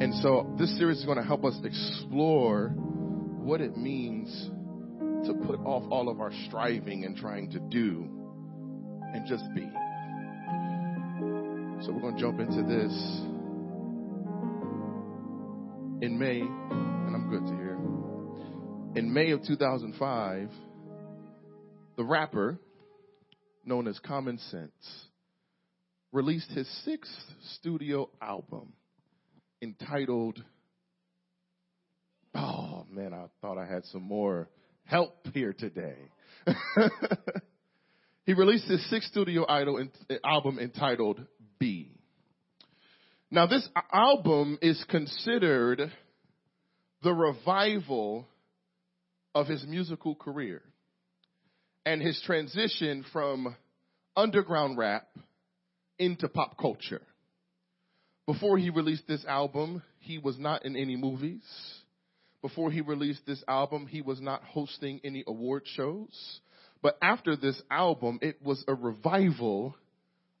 And so this series is going to help us explore what it means to put off all of our striving and trying to do and just be. So we're going to jump into this in May, and I'm good to hear. In May of 2005, the rapper known as Common Sense released his sixth studio album entitled, Oh man, I thought I had some more help here today. he released his sixth studio idol, album entitled Be. Now, this album is considered the revival of his musical career and his transition from underground rap into pop culture. Before he released this album, he was not in any movies. Before he released this album, he was not hosting any award shows. But after this album, it was a revival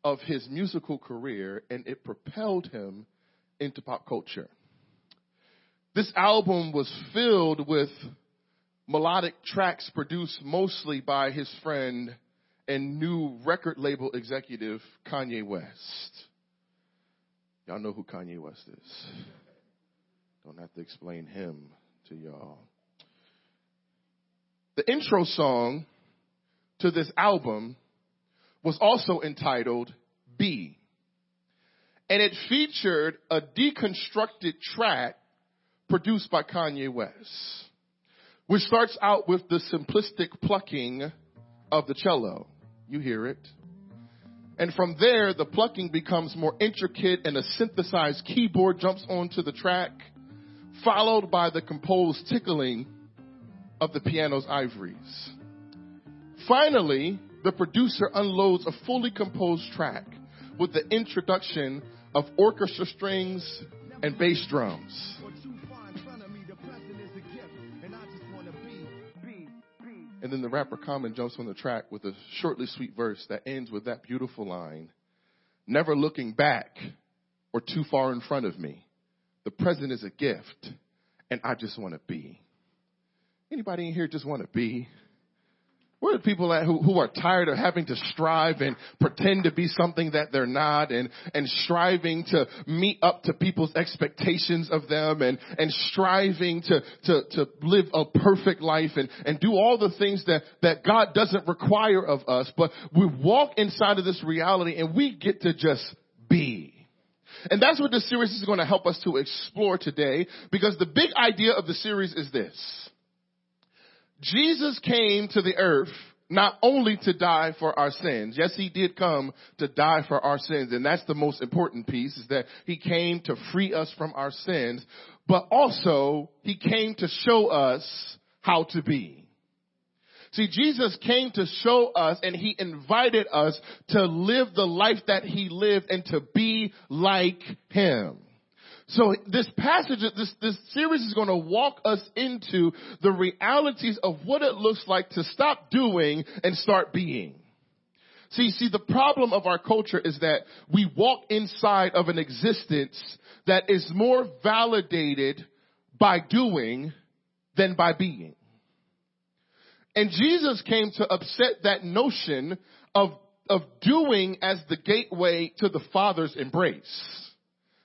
of his musical career and it propelled him into pop culture. This album was filled with melodic tracks produced mostly by his friend and new record label executive Kanye West. Y'all know who Kanye West is. Don't have to explain him to y'all. The intro song to this album was also entitled Be. And it featured a deconstructed track produced by Kanye West, which starts out with the simplistic plucking of the cello. You hear it. And from there, the plucking becomes more intricate and a synthesized keyboard jumps onto the track, followed by the composed tickling of the piano's ivories. Finally, the producer unloads a fully composed track with the introduction of orchestra strings and bass drums. And then the rapper Common jumps on the track with a shortly sweet verse that ends with that beautiful line Never looking back or too far in front of me. The present is a gift, and I just want to be. Anybody in here just want to be? Where are the people at who, who are tired of having to strive and pretend to be something that they're not and, and striving to meet up to people's expectations of them and, and striving to, to, to live a perfect life and, and do all the things that, that God doesn't require of us, but we walk inside of this reality and we get to just be. And that's what this series is going to help us to explore today because the big idea of the series is this. Jesus came to the earth not only to die for our sins. Yes, he did come to die for our sins, and that's the most important piece is that he came to free us from our sins, but also he came to show us how to be. See, Jesus came to show us and he invited us to live the life that he lived and to be like him. So this passage, this, this series is going to walk us into the realities of what it looks like to stop doing and start being. See, see, the problem of our culture is that we walk inside of an existence that is more validated by doing than by being. And Jesus came to upset that notion of, of doing as the gateway to the Father's embrace.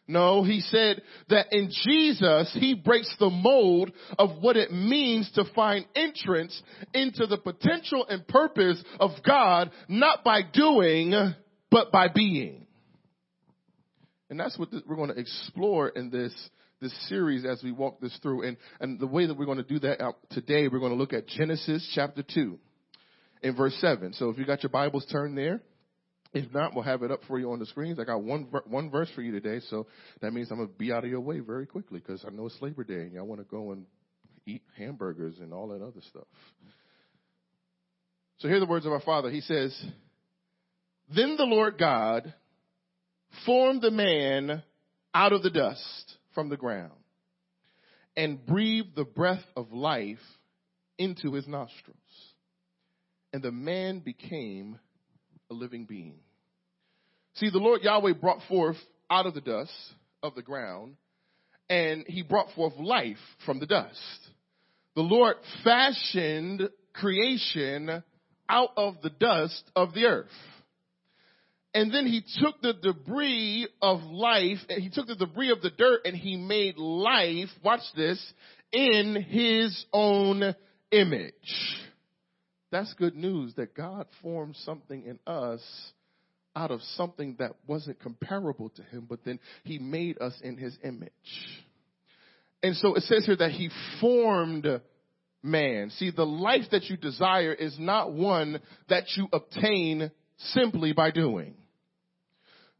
No, he said that in Jesus, he breaks the mold of what it means to find entrance into the potential and purpose of God, not by doing, but by being. And that's what we're going to explore in this, this series as we walk this through. And, and the way that we're going to do that today, we're going to look at Genesis chapter 2 in verse 7. So if you got your Bibles turned there, if not, we'll have it up for you on the screens. I got one one verse for you today, so that means I'm gonna be out of your way very quickly because I know it's Labor Day and y'all want to go and eat hamburgers and all that other stuff. So hear the words of our Father. He says, "Then the Lord God formed the man out of the dust from the ground, and breathed the breath of life into his nostrils. And the man became a living being. See, the Lord Yahweh brought forth out of the dust of the ground, and he brought forth life from the dust. The Lord fashioned creation out of the dust of the earth. And then he took the debris of life, he took the debris of the dirt and he made life, watch this, in his own image. That's good news that God formed something in us out of something that wasn't comparable to him, but then he made us in his image. And so it says here that he formed man. See, the life that you desire is not one that you obtain simply by doing.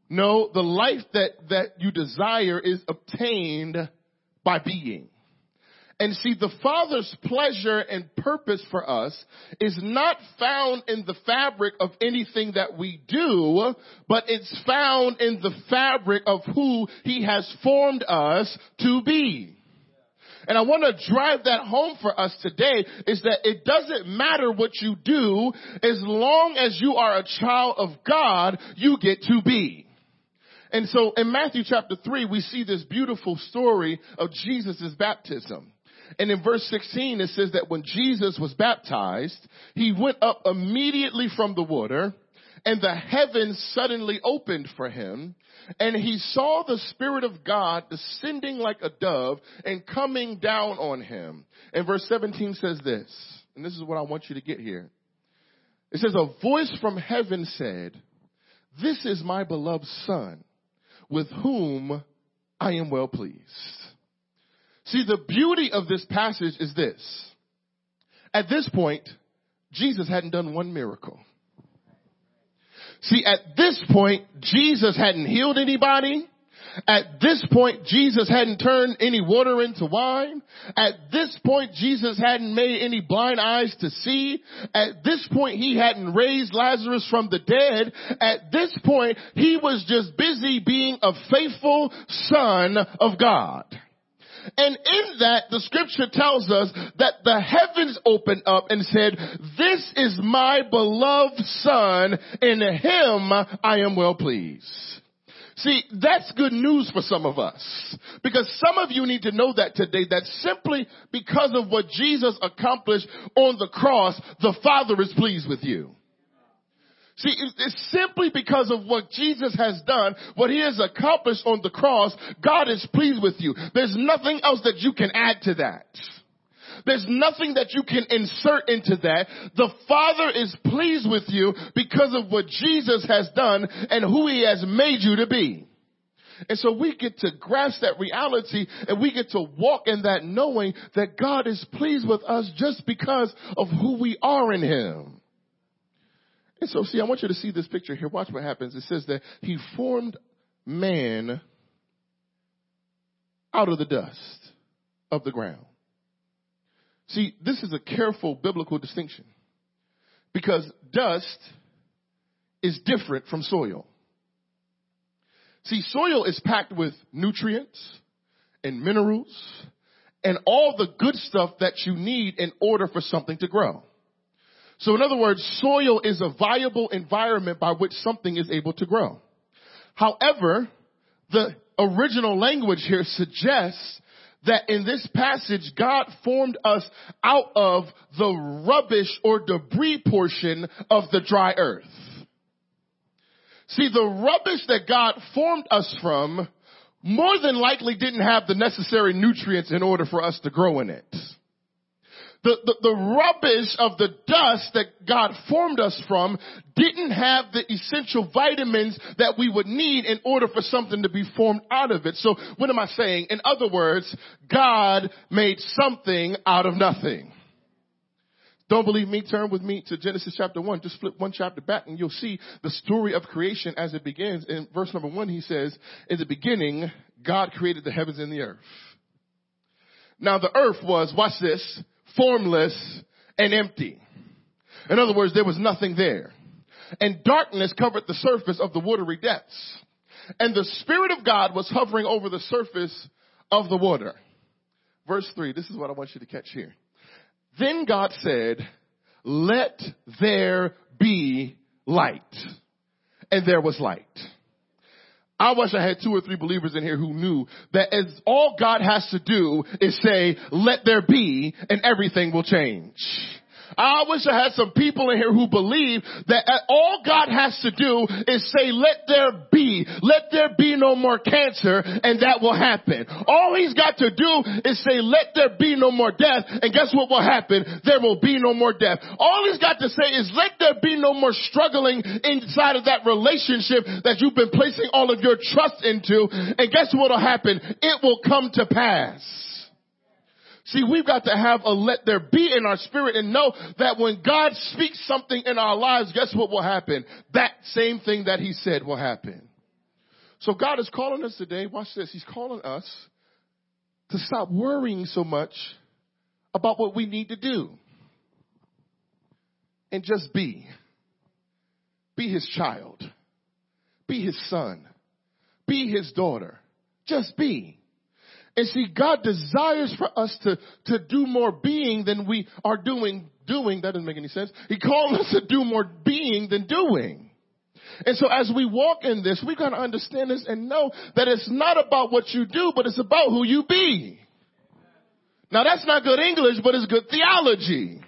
No, the life that, that you desire is obtained by being. And see, the Father's pleasure and purpose for us is not found in the fabric of anything that we do, but it's found in the fabric of who He has formed us to be. And I want to drive that home for us today is that it doesn't matter what you do as long as you are a child of God, you get to be. And so in Matthew chapter 3, we see this beautiful story of Jesus' baptism. And in verse 16, it says that when Jesus was baptized, he went up immediately from the water and the heavens suddenly opened for him and he saw the Spirit of God descending like a dove and coming down on him. And verse 17 says this, and this is what I want you to get here. It says, a voice from heaven said, this is my beloved son with whom I am well pleased. See, the beauty of this passage is this. At this point, Jesus hadn't done one miracle. See, at this point, Jesus hadn't healed anybody. At this point, Jesus hadn't turned any water into wine. At this point, Jesus hadn't made any blind eyes to see. At this point, he hadn't raised Lazarus from the dead. At this point, he was just busy being a faithful son of God. And in that, the scripture tells us that the heavens opened up and said, this is my beloved son, in him I am well pleased. See, that's good news for some of us. Because some of you need to know that today, that simply because of what Jesus accomplished on the cross, the Father is pleased with you. See, it's simply because of what Jesus has done, what he has accomplished on the cross, God is pleased with you. There's nothing else that you can add to that. There's nothing that you can insert into that. The Father is pleased with you because of what Jesus has done and who he has made you to be. And so we get to grasp that reality and we get to walk in that knowing that God is pleased with us just because of who we are in him. And so, see, I want you to see this picture here. Watch what happens. It says that he formed man out of the dust of the ground. See, this is a careful biblical distinction because dust is different from soil. See, soil is packed with nutrients and minerals and all the good stuff that you need in order for something to grow. So in other words, soil is a viable environment by which something is able to grow. However, the original language here suggests that in this passage, God formed us out of the rubbish or debris portion of the dry earth. See, the rubbish that God formed us from more than likely didn't have the necessary nutrients in order for us to grow in it the, the, the rubbish of the dust that God formed us from didn't have the essential vitamins that we would need in order for something to be formed out of it. So what am I saying? In other words, God made something out of nothing. Don't believe me? Turn with me to Genesis chapter 1. Just flip one chapter back and you'll see the story of creation as it begins. In verse number 1 he says, In the beginning, God created the heavens and the earth. Now the earth was, watch this, formless, and empty. In other words, there was nothing there. And darkness covered the surface of the watery depths. And the Spirit of God was hovering over the surface of the water. Verse 3, this is what I want you to catch here. Then God said, let there be light. And there was light. I wish I had two or three believers in here who knew that as all God has to do is say, let there be, and everything will change. I wish I had some people in here who believe that uh, all God has to do is say, let there be, let there be no more cancer, and that will happen. All he's got to do is say, let there be no more death, and guess what will happen? There will be no more death. All he's got to say is, let there be no more struggling inside of that relationship that you've been placing all of your trust into, and guess what will happen? It will come to pass. See, we've got to have a let there be in our spirit and know that when God speaks something in our lives, guess what will happen? That same thing that he said will happen. So God is calling us today, watch this, he's calling us to stop worrying so much about what we need to do. And just be. Be his child. Be his son. Be his daughter. Just be. And see, God desires for us to, to do more being than we are doing, doing. That doesn't make any sense. He called us to do more being than doing. And so as we walk in this, we've gotta understand this and know that it's not about what you do, but it's about who you be. Now that's not good English, but it's good theology.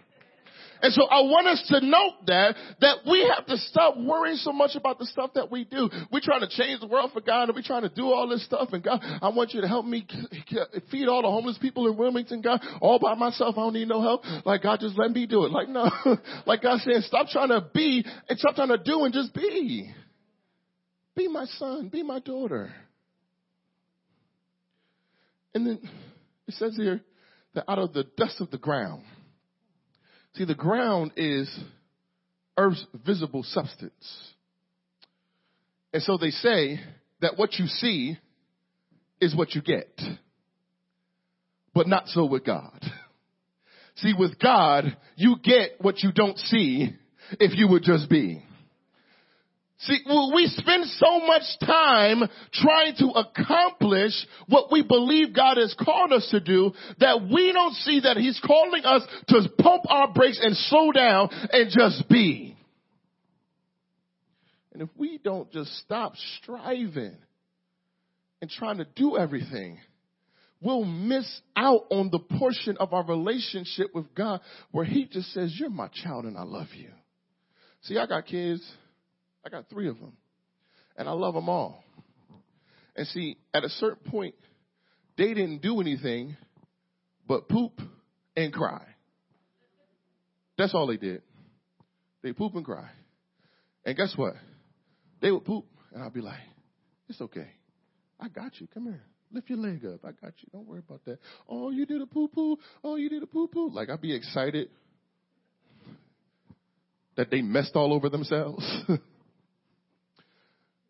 And so I want us to note that, that we have to stop worrying so much about the stuff that we do. We're trying to change the world for God and we're trying to do all this stuff and God, I want you to help me feed all the homeless people in Wilmington, God, all by myself. I don't need no help. Like God, just let me do it. Like no, like God saying, stop trying to be and stop trying to do and just be. Be my son, be my daughter. And then it says here that out of the dust of the ground, See, the ground is Earth's visible substance. And so they say that what you see is what you get. But not so with God. See, with God, you get what you don't see if you would just be. See, we spend so much time trying to accomplish what we believe God has called us to do that we don't see that He's calling us to pump our brakes and slow down and just be. And if we don't just stop striving and trying to do everything, we'll miss out on the portion of our relationship with God where He just says, You're my child and I love you. See, I got kids I got three of them. And I love them all. And see, at a certain point, they didn't do anything but poop and cry. That's all they did. They poop and cry. And guess what? They would poop, and I'd be like, it's okay. I got you. Come here. Lift your leg up. I got you. Don't worry about that. Oh, you did a poo poo. Oh, you did a poo poo. Like I'd be excited that they messed all over themselves.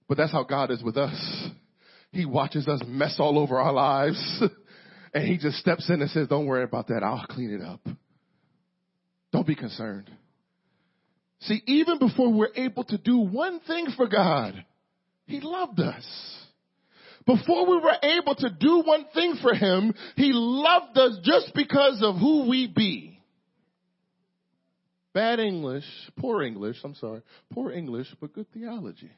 But that's how God is with us. He watches us mess all over our lives and he just steps in and says, don't worry about that. I'll clean it up. Don't be concerned. See, even before we're able to do one thing for God, he loved us. Before we were able to do one thing for him, he loved us just because of who we be. Bad English, poor English, I'm sorry, poor English, but good theology.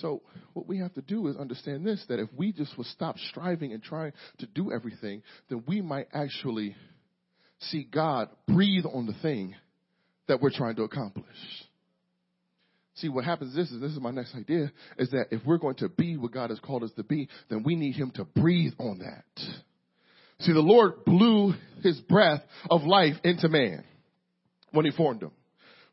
So what we have to do is understand this, that if we just would stop striving and trying to do everything, then we might actually see God breathe on the thing that we're trying to accomplish. See, what happens is, is this is my next idea, is that if we're going to be what God has called us to be, then we need Him to breathe on that. See, the Lord blew His breath of life into man when He formed him.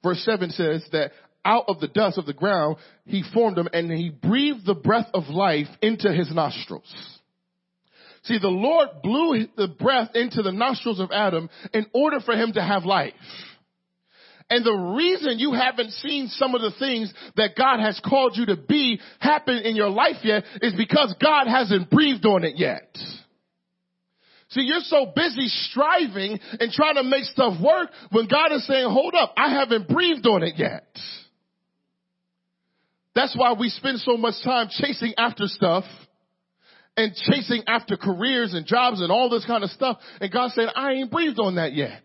Verse 7 says that out of the dust of the ground, he formed him and he breathed the breath of life into his nostrils. See, the Lord blew the breath into the nostrils of Adam in order for him to have life. And the reason you haven't seen some of the things that God has called you to be happen in your life yet is because God hasn't breathed on it yet. See, you're so busy striving and trying to make stuff work when God is saying, hold up, I haven't breathed on it yet. That's why we spend so much time chasing after stuff and chasing after careers and jobs and all this kind of stuff. And God said, I ain't breathed on that yet.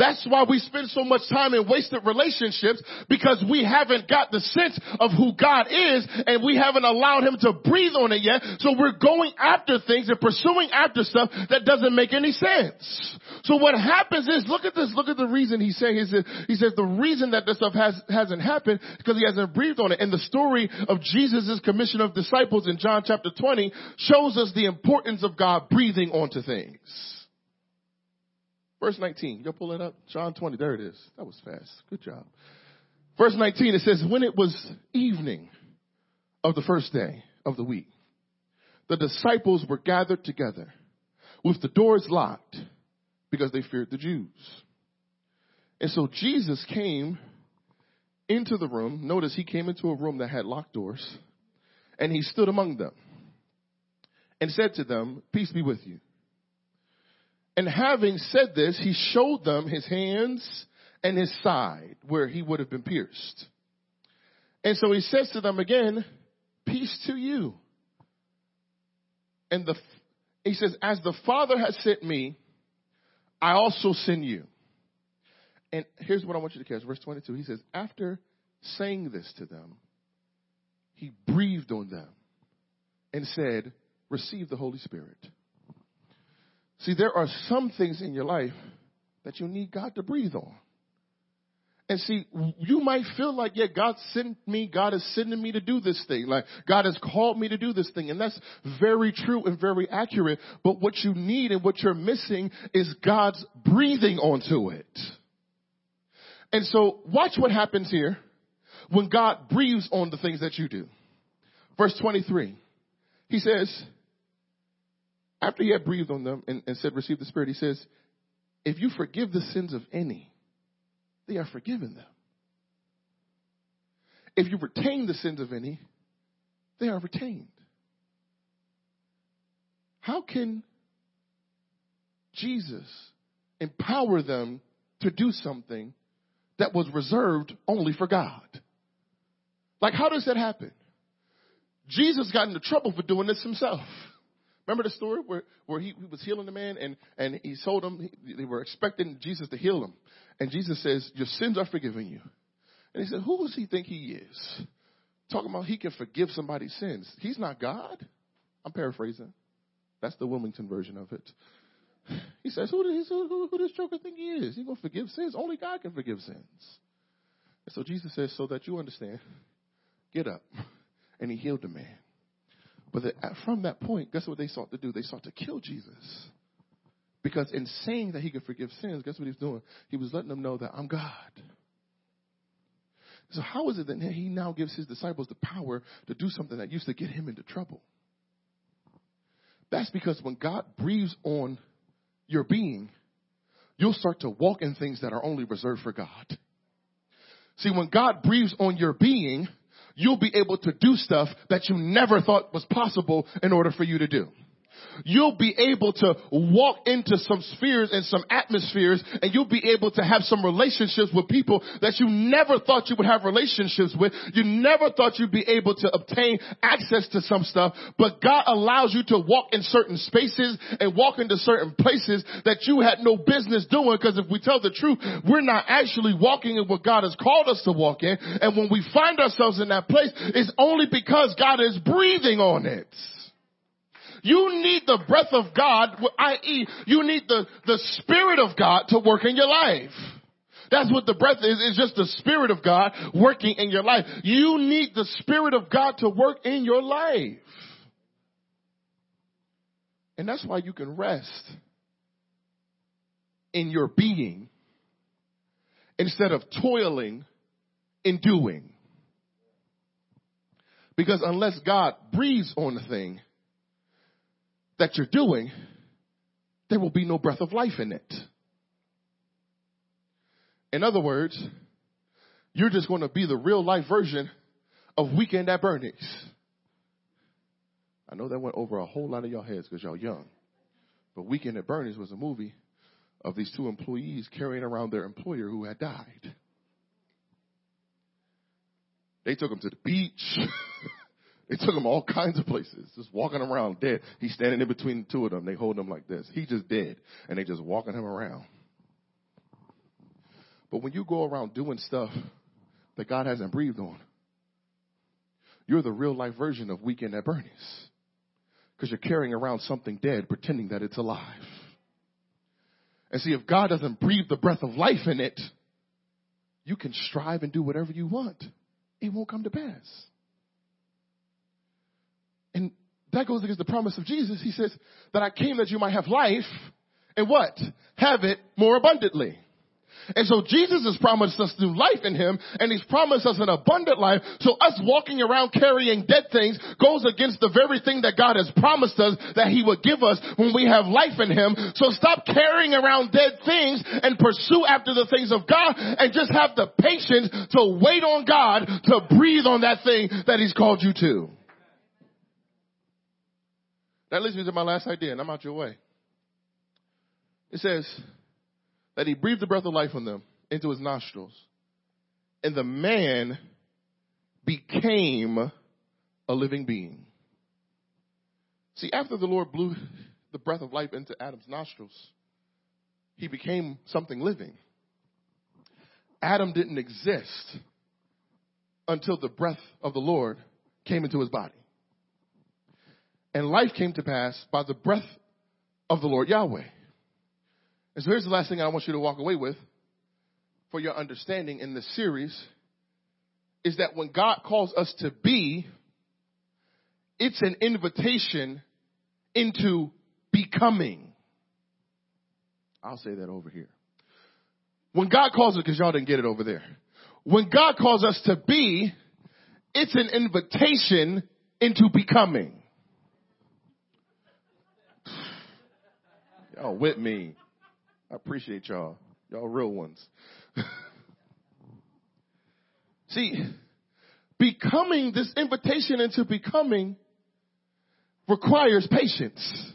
That's why we spend so much time in wasted relationships because we haven't got the sense of who God is and we haven't allowed him to breathe on it yet. So we're going after things and pursuing after stuff that doesn't make any sense. So what happens is, look at this, look at the reason he's saying, he says, he says the reason that this stuff has, hasn't happened because he hasn't breathed on it. And the story of Jesus' commission of disciples in John chapter 20 shows us the importance of God breathing onto things. Verse 19. You'll pull it up. John 20. There it is. That was fast. Good job. Verse 19, it says, when it was evening of the first day of the week, the disciples were gathered together with the doors locked because they feared the Jews. And so Jesus came into the room. Notice he came into a room that had locked doors and he stood among them and said to them, peace be with you. And having said this, he showed them his hands and his side where he would have been pierced. And so he says to them again, peace to you. And the, he says, as the Father has sent me, I also send you. And here's what I want you to catch. Verse 22. He says, after saying this to them, he breathed on them and said, receive the Holy Spirit. See, there are some things in your life that you need God to breathe on. And see, you might feel like, yeah, God sent me, God is sending me to do this thing. Like, God has called me to do this thing. And that's very true and very accurate. But what you need and what you're missing is God's breathing onto it. And so, watch what happens here when God breathes on the things that you do. Verse 23. He says, after he had breathed on them and, and said, receive the Spirit, he says, if you forgive the sins of any, they are forgiven them. If you retain the sins of any, they are retained. How can Jesus empower them to do something that was reserved only for God? Like, how does that happen? Jesus got into trouble for doing this himself. Remember the story where, where he, he was healing the man and, and he told him he, they were expecting Jesus to heal him. And Jesus says, your sins are forgiven you. And he said, who does he think he is? Talking about he can forgive somebody's sins. He's not God. I'm paraphrasing. That's the Wilmington version of it. He says, who, does, who, who does Joker think he is? He's going to forgive sins. Only God can forgive sins. And so Jesus says, so that you understand, get up. And he healed the man. But from that point, guess what they sought to do? They sought to kill Jesus. Because in saying that he could forgive sins, guess what he was doing? He was letting them know that I'm God. So how is it that he now gives his disciples the power to do something that used to get him into trouble? That's because when God breathes on your being, you'll start to walk in things that are only reserved for God. See, when God breathes on your being, you'll be able to do stuff that you never thought was possible in order for you to do you'll be able to walk into some spheres and some atmospheres and you'll be able to have some relationships with people that you never thought you would have relationships with. You never thought you'd be able to obtain access to some stuff, but God allows you to walk in certain spaces and walk into certain places that you had no business doing because if we tell the truth, we're not actually walking in what God has called us to walk in. And when we find ourselves in that place, it's only because God is breathing on it. You need the breath of God, i.e., you need the, the Spirit of God to work in your life. That's what the breath is. It's just the Spirit of God working in your life. You need the Spirit of God to work in your life. And that's why you can rest in your being instead of toiling in doing. Because unless God breathes on the thing, that you're doing, there will be no breath of life in it. In other words, you're just going to be the real life version of Weekend at Bernie's. I know that went over a whole lot of y'all heads because y'all young. But Weekend at Bernie's was a movie of these two employees carrying around their employer who had died. They took him to the beach. They took him all kinds of places, just walking around dead. He's standing in between the two of them. They hold him like this. He just dead, and they just walking him around. But when you go around doing stuff that God hasn't breathed on, you're the real life version of Weekend at Bernie's. Because you're carrying around something dead, pretending that it's alive. And see, if God doesn't breathe the breath of life in it, you can strive and do whatever you want. It won't come to pass. And that goes against the promise of Jesus. He says that I came that you might have life and what? Have it more abundantly. And so Jesus has promised us new life in Him, and He's promised us an abundant life. So us walking around carrying dead things goes against the very thing that God has promised us that He would give us when we have life in Him. So stop carrying around dead things and pursue after the things of God and just have the patience to wait on God to breathe on that thing that He's called you to. That leads me to my last idea, and I'm out your way. It says, that he breathed the breath of life on them into his nostrils. And the man became a living being. See, after the Lord blew the breath of life into Adam's nostrils, he became something living. Adam didn't exist until the breath of the Lord came into his body. And life came to pass by the breath of the Lord Yahweh. And so here's the last thing I want you to walk away with for your understanding in this series is that when God calls us to be, it's an invitation into becoming. I'll say that over here. When God calls us, because y'all didn't get it over there. When God calls us to be, it's an invitation into becoming. Y'all with me. I appreciate y'all. Y'all real ones. See, becoming, this invitation into becoming requires patience.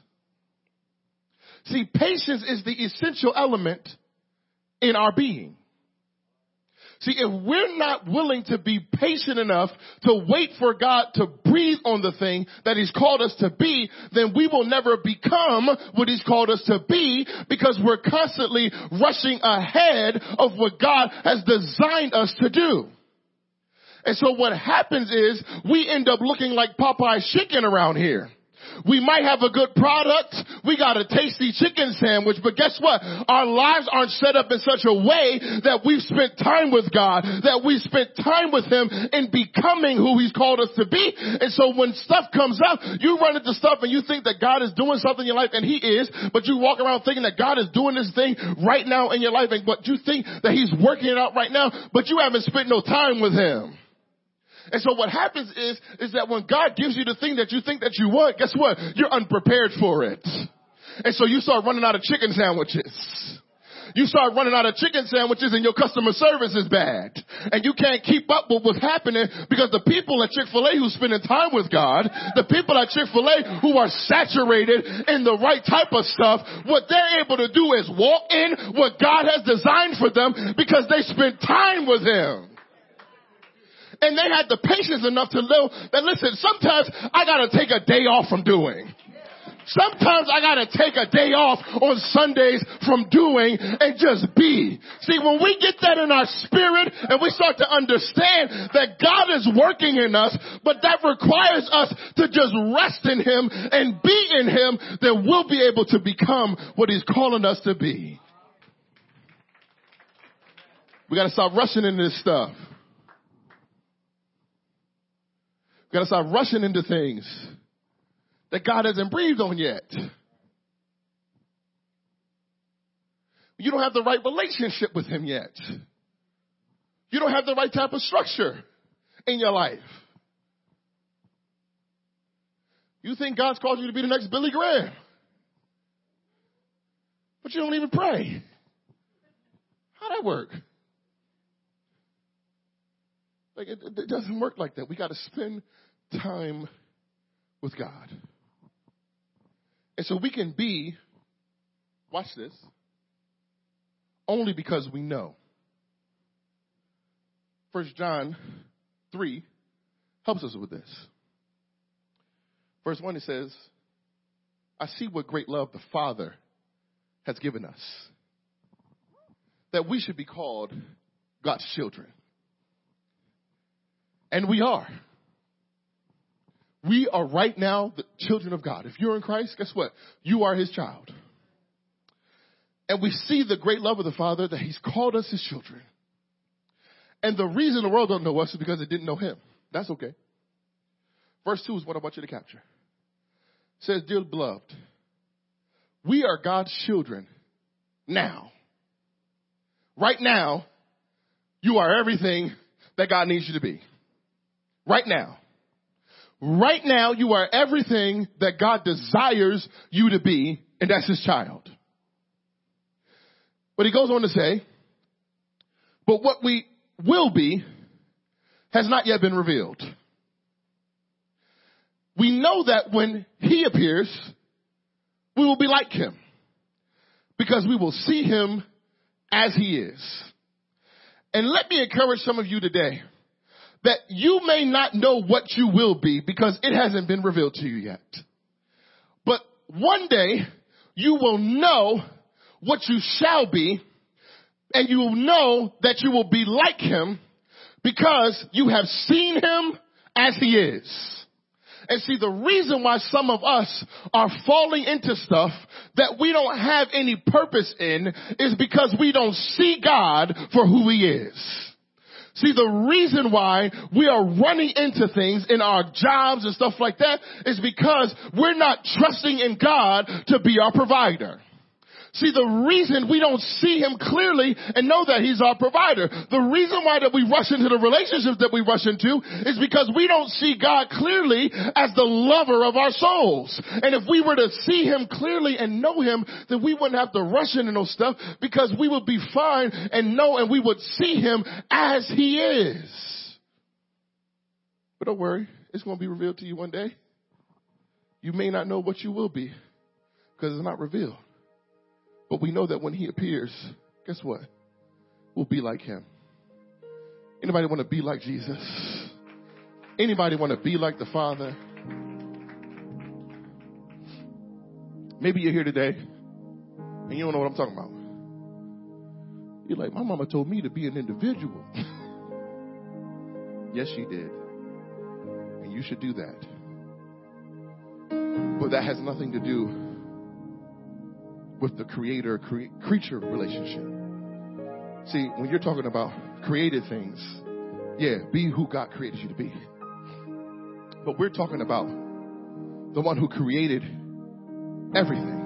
See, patience is the essential element in our being. See, if we're not willing to be patient enough to wait for God to breathe on the thing that He's called us to be, then we will never become what He's called us to be because we're constantly rushing ahead of what God has designed us to do. And so what happens is we end up looking like Popeye's chicken around here. We might have a good product. We got a tasty chicken sandwich, but guess what? Our lives aren't set up in such a way that we've spent time with God, that we spent time with Him in becoming who He's called us to be. And so when stuff comes up, you run into stuff and you think that God is doing something in your life and He is, but you walk around thinking that God is doing this thing right now in your life and but you think that He's working it out right now, but you haven't spent no time with Him. And so what happens is, is that when God gives you the thing that you think that you want, guess what? You're unprepared for it. And so you start running out of chicken sandwiches. You start running out of chicken sandwiches and your customer service is bad. And you can't keep up with what's happening because the people at Chick-fil-A who's spending time with God, the people at Chick-fil-A who are saturated in the right type of stuff, what they're able to do is walk in what God has designed for them because they spent time with Him. And they had the patience enough to know that listen, sometimes I gotta take a day off from doing. Sometimes I gotta take a day off on Sundays from doing and just be. See, when we get that in our spirit and we start to understand that God is working in us, but that requires us to just rest in Him and be in Him, then we'll be able to become what He's calling us to be. We gotta stop rushing into this stuff. We gotta stop rushing into things that God hasn't breathed on yet. You don't have the right relationship with Him yet. You don't have the right type of structure in your life. You think God's called you to be the next Billy Graham. But you don't even pray. How'd that work? Like it, it doesn't work like that. We got to spend time with God. And so we can be, watch this, only because we know. First John 3 helps us with this. Verse 1 it says, I see what great love the Father has given us. That we should be called God's children. And we are. We are right now the children of God. If you're in Christ, guess what? You are his child. And we see the great love of the Father that he's called us his children. And the reason the world don't know us is because it didn't know him. That's okay. Verse 2 is what I want you to capture. It says, Dear beloved, we are God's children now. Right now, you are everything that God needs you to be. Right now. Right now, you are everything that God desires you to be, and that's his child. But he goes on to say, but what we will be has not yet been revealed. We know that when he appears, we will be like him because we will see him as he is. And let me encourage some of you today that you may not know what you will be because it hasn't been revealed to you yet. But one day you will know what you shall be and you will know that you will be like him because you have seen him as he is. And see, the reason why some of us are falling into stuff that we don't have any purpose in is because we don't see God for who he is. See, the reason why we are running into things in our jobs and stuff like that is because we're not trusting in God to be our provider. See, the reason we don't see him clearly and know that he's our provider, the reason why that we rush into the relationships that we rush into is because we don't see God clearly as the lover of our souls. And if we were to see him clearly and know him, then we wouldn't have to rush into those stuff because we would be fine and know and we would see him as he is. But don't worry, it's going to be revealed to you one day. You may not know what you will be because it's not revealed. But we know that when he appears, guess what? We'll be like him. Anybody want to be like Jesus? Anybody want to be like the Father? Maybe you're here today and you don't know what I'm talking about. You're like, my mama told me to be an individual. yes, she did. And you should do that. But that has nothing to do with the creator cre- creature relationship. See, when you're talking about created things, yeah, be who God created you to be. But we're talking about the one who created everything.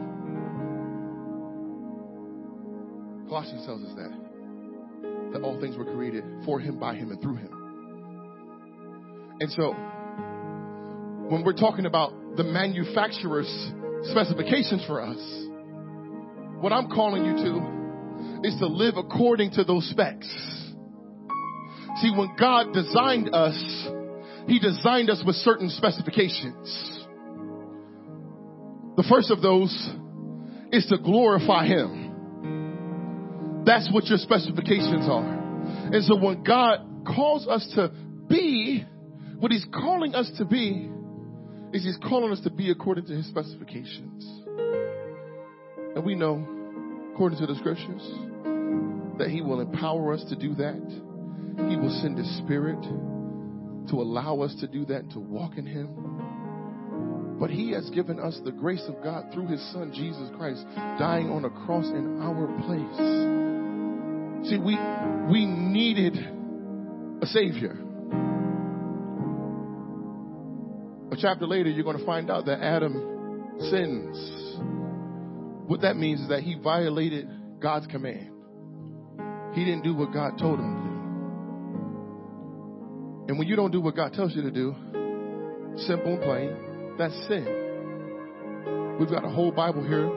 Colossians tells us that. That all things were created for him, by him, and through him. And so, when we're talking about the manufacturer's specifications for us, what I'm calling you to is to live according to those specs. See, when God designed us, He designed us with certain specifications. The first of those is to glorify Him. That's what your specifications are. And so when God calls us to be, what He's calling us to be is He's calling us to be according to His specifications. And we know, according to the scriptures, that He will empower us to do that. He will send His Spirit to allow us to do that, to walk in Him. But He has given us the grace of God through His Son, Jesus Christ, dying on a cross in our place. See, we, we needed a Savior. A chapter later, you're going to find out that Adam sins what that means is that he violated God's command. He didn't do what God told him to do. And when you don't do what God tells you to do, simple and plain, that's sin. We've got a whole Bible here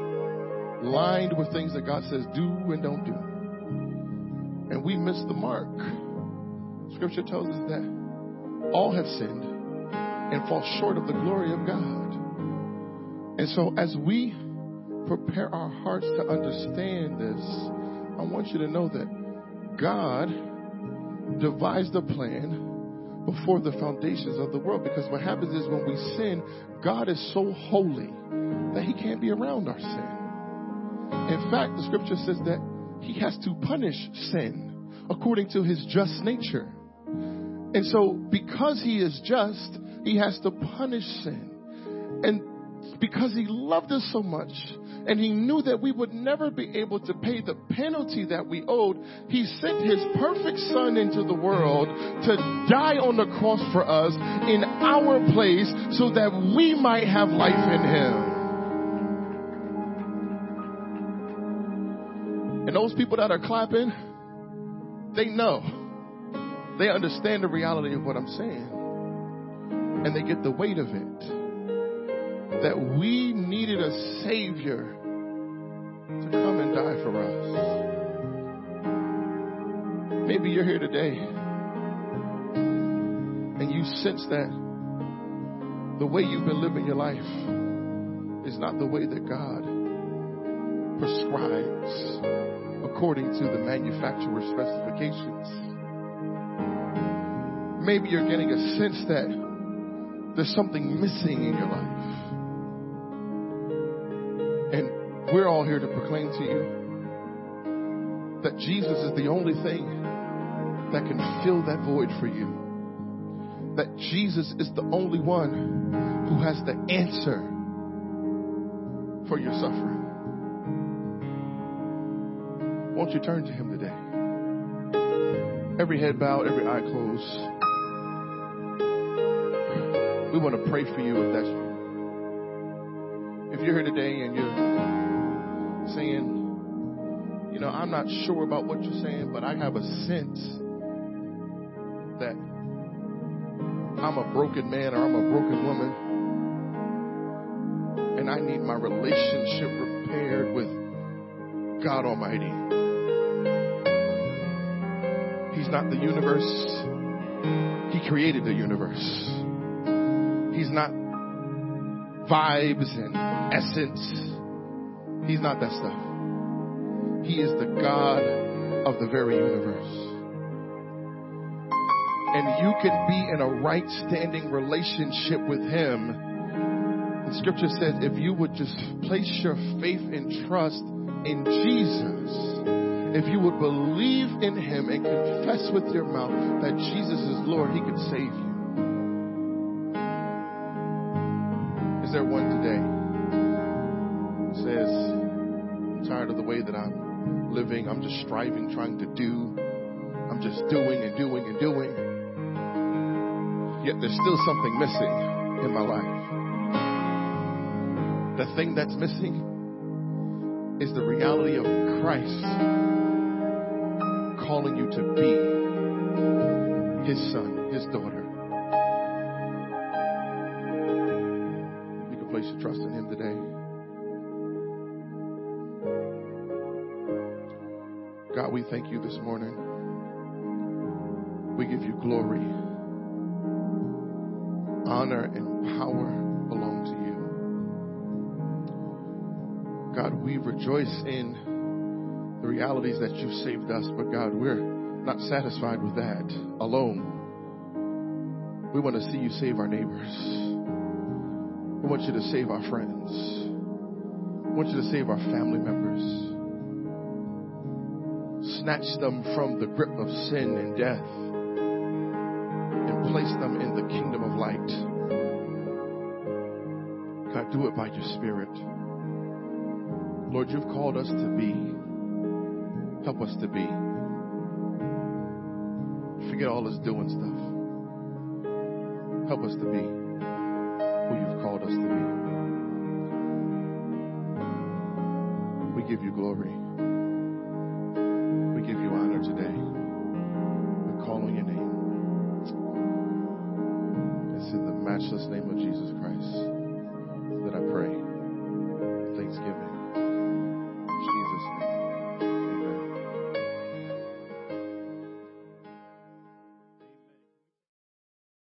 lined with things that God says do and don't do. And we miss the mark. Scripture tells us that all have sinned and fall short of the glory of God. And so as we prepare our hearts to understand this, I want you to know that God devised a plan before the foundations of the world. Because what happens is when we sin, God is so holy that he can't be around our sin. In fact, the scripture says that he has to punish sin according to his just nature. And so, because he is just, he has to punish sin. And because he loved us so much, and he knew that we would never be able to pay the penalty that we owed, he sent his perfect son into the world to die on the cross for us in our place so that we might have life in him. And those people that are clapping, they know. They understand the reality of what I'm saying. And they get the weight of it that we needed a Savior to come and die for us. Maybe you're here today and you sense that the way you've been living your life is not the way that God prescribes according to the manufacturer's specifications. Maybe you're getting a sense that there's something missing in your life. We're all here to proclaim to you that Jesus is the only thing that can fill that void for you. That Jesus is the only one who has the answer for your suffering. Won't you turn to Him today? Every head bowed, every eye closed. We want to pray for you if that's you. If you're here today and you're saying, you know, I'm not sure about what you're saying, but I have a sense that I'm a broken man or I'm a broken woman. And I need my relationship repaired with God Almighty. He's not the universe. He created the universe. He's not vibes and essence. He's not that stuff. He is the God of the very universe. And you can be in a right standing relationship with Him. The scripture says if you would just place your faith and trust in Jesus, if you would believe in Him and confess with your mouth that Jesus is Lord, He can save you. Is there one today? Tired of the way that I'm living. I'm just striving, trying to do. I'm just doing and doing and doing. Yet there's still something missing in my life. The thing that's missing is the reality of Christ calling you to be his son, his daughter. You can place your trust in him today. God, we thank you this morning. We give you glory. Honor and power belong to you. God, we rejoice in the realities that you saved us, but God, we're not satisfied with that alone. We want to see you save our neighbors. We want you to save our friends. We want you to save our family members snatch them from the grip of sin and death and place them in the kingdom of light. God, do it by your Spirit. Lord, you've called us to be. Help us to be. Forget all this doing stuff. Help us to be who you've called us to be. We give you glory.